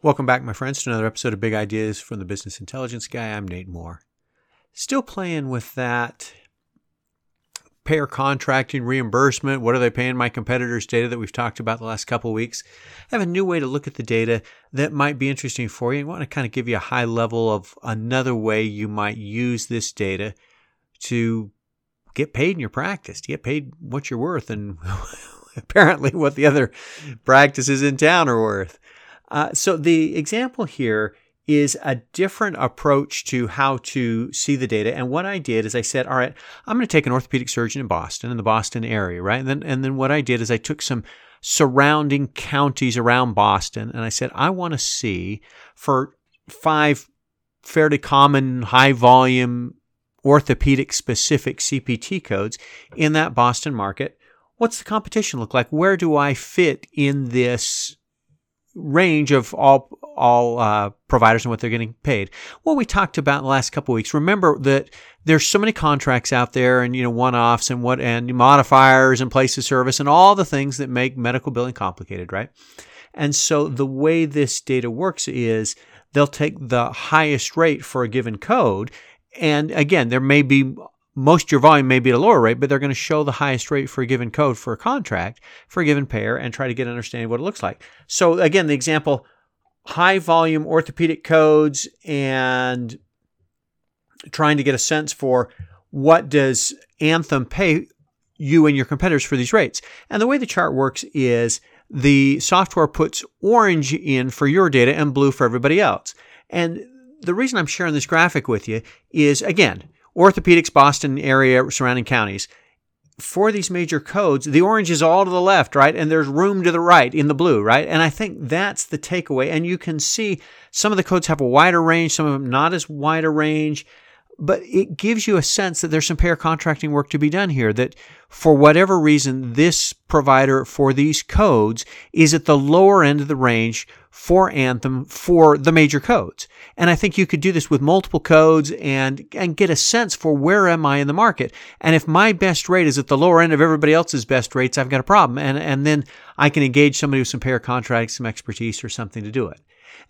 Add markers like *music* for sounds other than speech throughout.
Welcome back, my friends, to another episode of Big Ideas from the Business Intelligence Guy. I'm Nate Moore. Still playing with that payer contracting reimbursement. What are they paying my competitors data that we've talked about the last couple of weeks? I have a new way to look at the data that might be interesting for you. I want to kind of give you a high level of another way you might use this data to get paid in your practice, to get paid what you're worth and *laughs* apparently what the other practices in town are worth. Uh, so the example here is a different approach to how to see the data. And what I did is I said, all right, I'm going to take an orthopedic surgeon in Boston, in the Boston area, right? And then, and then what I did is I took some surrounding counties around Boston and I said, I want to see for five fairly common high volume orthopedic specific CPT codes in that Boston market. What's the competition look like? Where do I fit in this range of all all uh, providers and what they're getting paid. What we talked about in the last couple weeks. Remember that there's so many contracts out there, and you know one-offs and what and modifiers and place of service and all the things that make medical billing complicated, right? And so the way this data works is they'll take the highest rate for a given code, and again, there may be most of your volume may be at a lower rate, but they're going to show the highest rate for a given code for a contract for a given payer and try to get an understanding of what it looks like. So again, the example, high volume orthopedic codes and trying to get a sense for what does Anthem pay you and your competitors for these rates. And the way the chart works is the software puts orange in for your data and blue for everybody else. And the reason I'm sharing this graphic with you is again, orthopedics, Boston area, surrounding counties. For these major codes, the orange is all to the left, right? And there's room to the right in the blue, right? And I think that's the takeaway. And you can see some of the codes have a wider range, some of them not as wide a range but it gives you a sense that there's some payer contracting work to be done here. That for whatever reason, this provider for these codes is at the lower end of the range for Anthem for the major codes. And I think you could do this with multiple codes and, and get a sense for where am I in the market. And if my best rate is at the lower end of everybody else's best rates, I've got a problem. And, and then I can engage somebody with some payer contracts, some expertise or something to do it.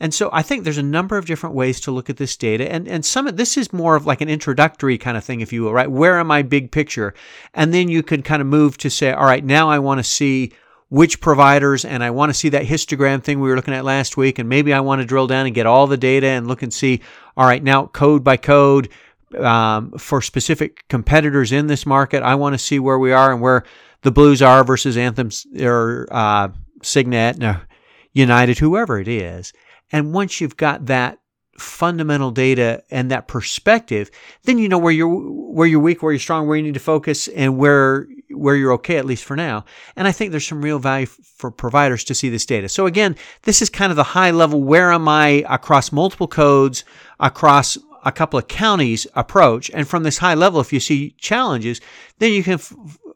And so I think there's a number of different ways to look at this data. And, and some of this is more of like an introductory kind of thing, if you will, right? Where am I big picture? And then you can kind of move to say, all right, now I want to see which providers and I want to see that histogram thing we were looking at last week. And maybe I want to drill down and get all the data and look and see, all right, now code by code, um, for specific competitors in this market. I want to see where we are and where the Blues are versus Anthems or uh, Cigna, no, United, whoever it is. And once you've got that fundamental data and that perspective, then you know where you're where you're weak, where you're strong, where you need to focus, and where where you're okay at least for now. And I think there's some real value for providers to see this data. So again, this is kind of the high level. Where am I across multiple codes, across a couple of counties approach? And from this high level, if you see challenges, then you can f-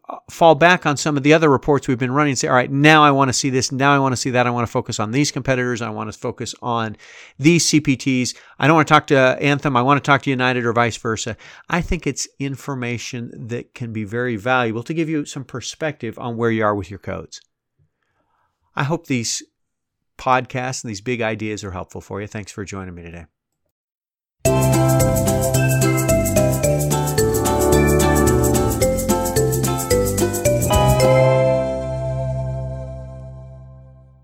Uh, fall back on some of the other reports we've been running and say, all right, now I want to see this, now I want to see that. I want to focus on these competitors. I want to focus on these CPTs. I don't want to talk to Anthem. I want to talk to United or vice versa. I think it's information that can be very valuable to give you some perspective on where you are with your codes. I hope these podcasts and these big ideas are helpful for you. Thanks for joining me today.